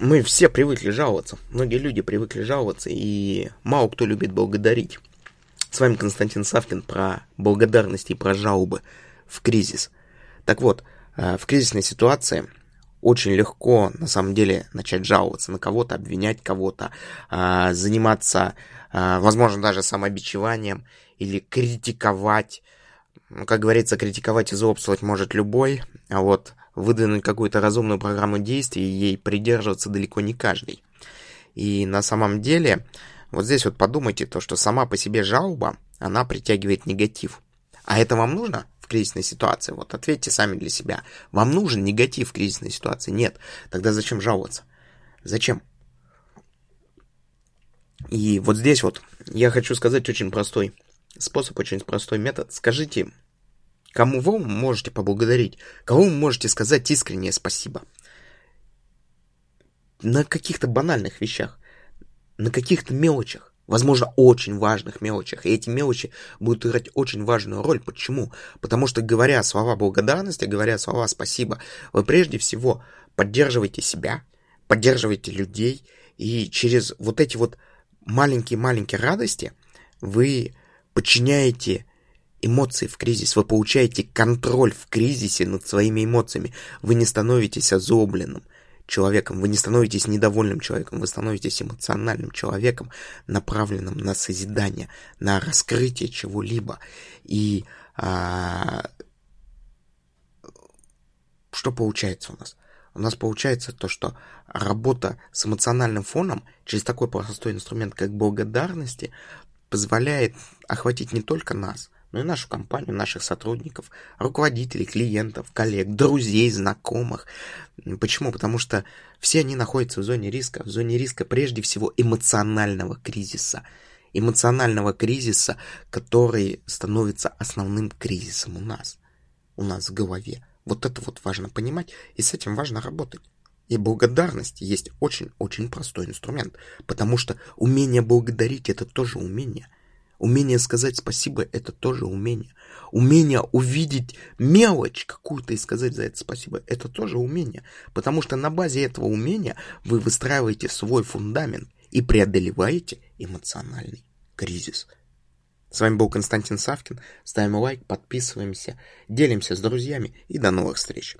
мы все привыкли жаловаться. Многие люди привыкли жаловаться, и мало кто любит благодарить. С вами Константин Савкин про благодарность и про жалобы в кризис. Так вот, э, в кризисной ситуации очень легко, на самом деле, начать жаловаться на кого-то, обвинять кого-то, э, заниматься, э, возможно, даже самобичеванием или критиковать. Ну, как говорится, критиковать и злобствовать может любой, а вот выдвинуть какую-то разумную программу действий ей придерживаться далеко не каждый. И на самом деле, вот здесь вот подумайте то, что сама по себе жалоба, она притягивает негатив. А это вам нужно в кризисной ситуации? Вот ответьте сами для себя. Вам нужен негатив в кризисной ситуации? Нет. Тогда зачем жаловаться? Зачем? И вот здесь вот я хочу сказать очень простой способ, очень простой метод. Скажите Кому вы можете поблагодарить? Кому вы можете сказать искреннее спасибо? На каких-то банальных вещах, на каких-то мелочах, возможно, очень важных мелочах. И эти мелочи будут играть очень важную роль. Почему? Потому что, говоря слова благодарности, говоря слова спасибо, вы прежде всего поддерживаете себя, поддерживаете людей, и через вот эти вот маленькие-маленькие радости вы подчиняете эмоции в кризис, вы получаете контроль в кризисе над своими эмоциями. Вы не становитесь озлобленным человеком, вы не становитесь недовольным человеком, вы становитесь эмоциональным человеком, направленным на созидание, на раскрытие чего-либо. И а, что получается у нас? У нас получается то, что работа с эмоциональным фоном через такой простой инструмент, как благодарности, позволяет охватить не только нас – но ну и нашу компанию, наших сотрудников, руководителей, клиентов, коллег, друзей, знакомых. Почему? Потому что все они находятся в зоне риска, в зоне риска прежде всего эмоционального кризиса. Эмоционального кризиса, который становится основным кризисом у нас, у нас в голове. Вот это вот важно понимать, и с этим важно работать. И благодарность есть очень-очень простой инструмент, потому что умение благодарить – это тоже умение – Умение сказать спасибо – это тоже умение. Умение увидеть мелочь какую-то и сказать за это спасибо – это тоже умение. Потому что на базе этого умения вы выстраиваете свой фундамент и преодолеваете эмоциональный кризис. С вами был Константин Савкин. Ставим лайк, подписываемся, делимся с друзьями и до новых встреч.